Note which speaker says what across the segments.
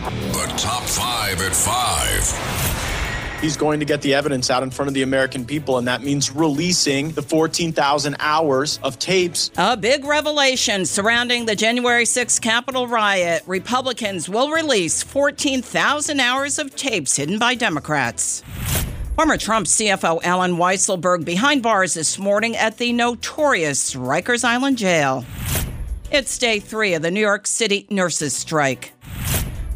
Speaker 1: The top five at five.
Speaker 2: He's going to get the evidence out in front of the American people, and that means releasing the 14,000 hours of tapes.
Speaker 3: A big revelation surrounding the January 6th Capitol riot. Republicans will release 14,000 hours of tapes hidden by Democrats. Former Trump CFO Allen Weisselberg behind bars this morning at the notorious Rikers Island jail. It's day three of the New York City nurses' strike.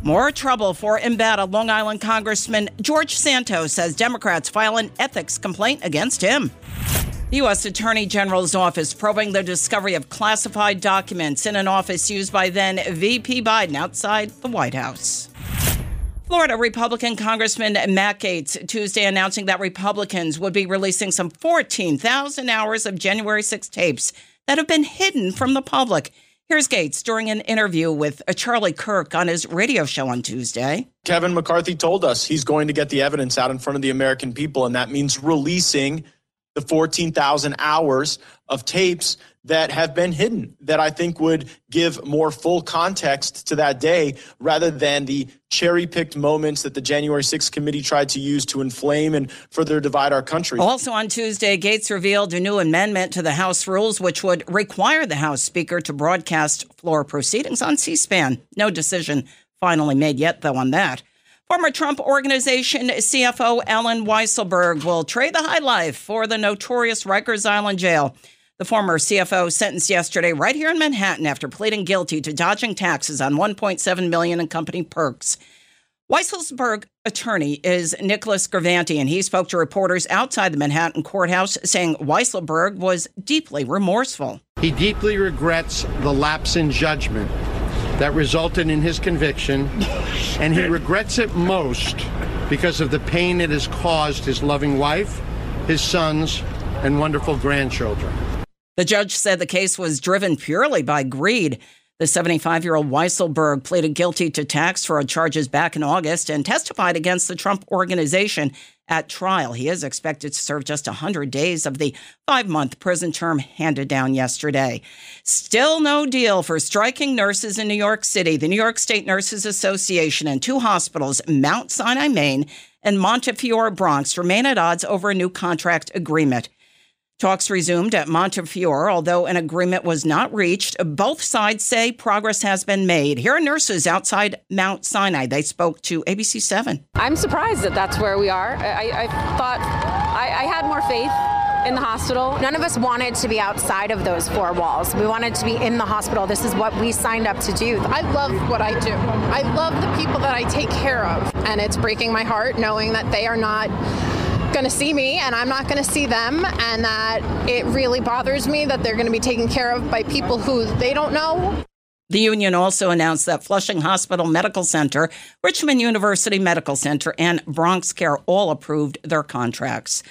Speaker 3: More trouble for embattled Long Island Congressman George Santos as Democrats file an ethics complaint against him. The U.S. Attorney General's office probing the discovery of classified documents in an office used by then VP Biden outside the White House. Florida Republican Congressman Matt Gaetz Tuesday announcing that Republicans would be releasing some 14,000 hours of January 6 tapes that have been hidden from the public. Here's Gaetz during an interview with uh, Charlie Kirk on his radio show on Tuesday.
Speaker 2: Kevin McCarthy told us he's going to get the evidence out in front of the American people, and that means releasing the 14,000 hours of tapes that have been hidden that I think would give more full context to that day rather than the cherry picked moments that the January 6th committee tried to use to inflame and further divide our country.
Speaker 3: Also on Tuesday, Gaetz revealed a new amendment to the House rules which would require the House Speaker to broadcast floor proceedings on C SPAN. No decision finally made yet, though, on that. Former Trump Organization CFO Allen Weisselberg will trade the high life for the notorious Rikers Island jail. The former CFO sentenced yesterday right here in Manhattan after pleading guilty to dodging taxes on 1.7 million in company perks. Weisselberg attorney is Nicholas Gravante, and he spoke to reporters outside the Manhattan courthouse saying Weisselberg was deeply remorseful.
Speaker 4: He deeply regrets the lapse in judgment that resulted in his conviction, and he regrets it most because of the pain it has caused his loving wife, his sons, and wonderful grandchildren.
Speaker 3: The judge said the case was driven purely by greed. The 75 year old Weisselberg pleaded guilty to tax fraud charges back in August and testified against the Trump organization at trial. He is expected to serve just 100 days of the five month prison term handed down yesterday. Still no deal for striking nurses in New York City. The New York State Nurses Association and two hospitals, Mount Sinai, Maine, and Montefiore, Bronx, remain at odds over a new contract agreement. Talks resumed at Montefiore, although an agreement was not reached. Both sides say progress has been made. Here are nurses outside Mount Sinai. They spoke to ABC 7.
Speaker 5: I'm surprised that that's where we are. I, I thought I, I had more faith in the hospital. None of us wanted to be outside of those four walls. We wanted to be in the hospital. This is what we signed up to do.
Speaker 6: I love what I do. I love the people that I take care of. And it's breaking my heart knowing that they are not going to see me and I'm not going to see them, and that it really bothers me that they're going to be taken care of by people who they don't know.
Speaker 3: The union also announced that Flushing Hospital Medical Center, Richmond University Medical Center, and Bronx Care all approved their contracts.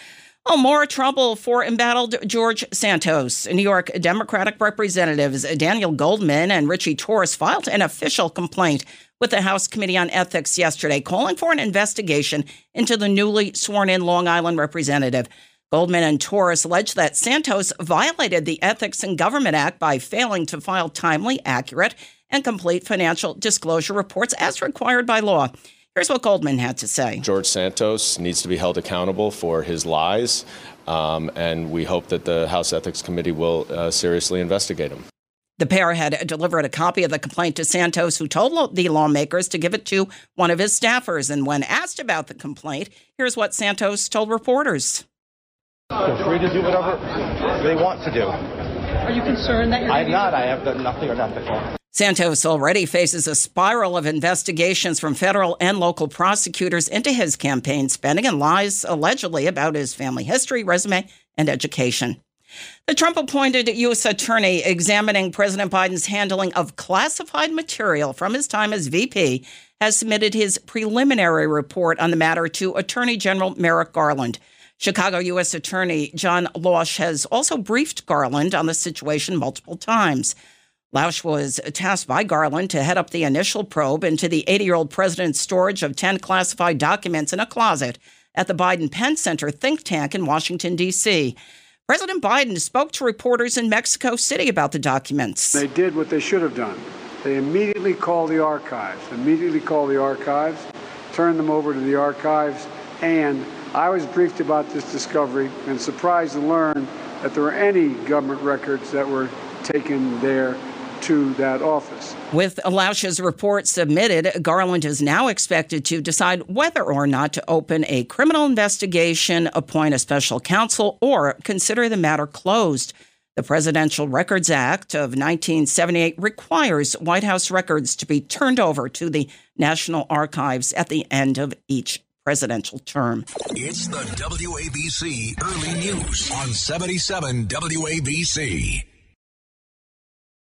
Speaker 3: Oh, more trouble for embattled George Santos. New York Democratic representatives Daniel Goldman and Richie Torres filed an official complaint with the House Committee on Ethics yesterday, calling for an investigation into the newly sworn in Long Island representative. Goldman and Torres alleged that Santos violated the Ethics in Government Act by failing to file timely, accurate, and complete financial disclosure reports as required by law. Here's what Goldman had to say
Speaker 7: George Santos needs to be held accountable for his lies, um, and we hope that the House Ethics Committee will uh, seriously investigate him.
Speaker 3: The pair had delivered a copy of the complaint to Santos, who told the lawmakers to give it to one of his staffers. And when asked about the complaint, here's what Santos told reporters.
Speaker 8: They're free to do whatever they want to do.
Speaker 9: Are you concerned that you're.
Speaker 8: I'm not. I have done nothing unethical.
Speaker 3: Santos already faces a spiral of investigations from federal and local prosecutors into his campaign spending and lies allegedly about his family history, resume, and education. The Trump appointed U.S. attorney examining President Biden's handling of classified material from his time as VP has submitted his preliminary report on the matter to Attorney General Merrick Garland. Chicago U.S. Attorney John Lausch has also briefed Garland on the situation multiple times. Lausch was tasked by Garland to head up the initial probe into the 80 year old president's storage of 10 classified documents in a closet at the Biden Penn Center think tank in Washington, D.C. President Biden spoke to reporters in Mexico City about the documents.
Speaker 10: They did what they should have done. They immediately called the archives, immediately called the archives, turned them over to the archives, and I was briefed about this discovery and surprised to learn that there were any government records that were taken there to that office.
Speaker 3: With Lausch's report submitted, Garland is now expected to decide whether or not to open a criminal investigation, appoint a special counsel, or consider the matter closed. The Presidential Records Act of 1978 requires White House records to be turned over to the National Archives at the end of each presidential term.
Speaker 1: It's the WABC Early News on 77 WABC.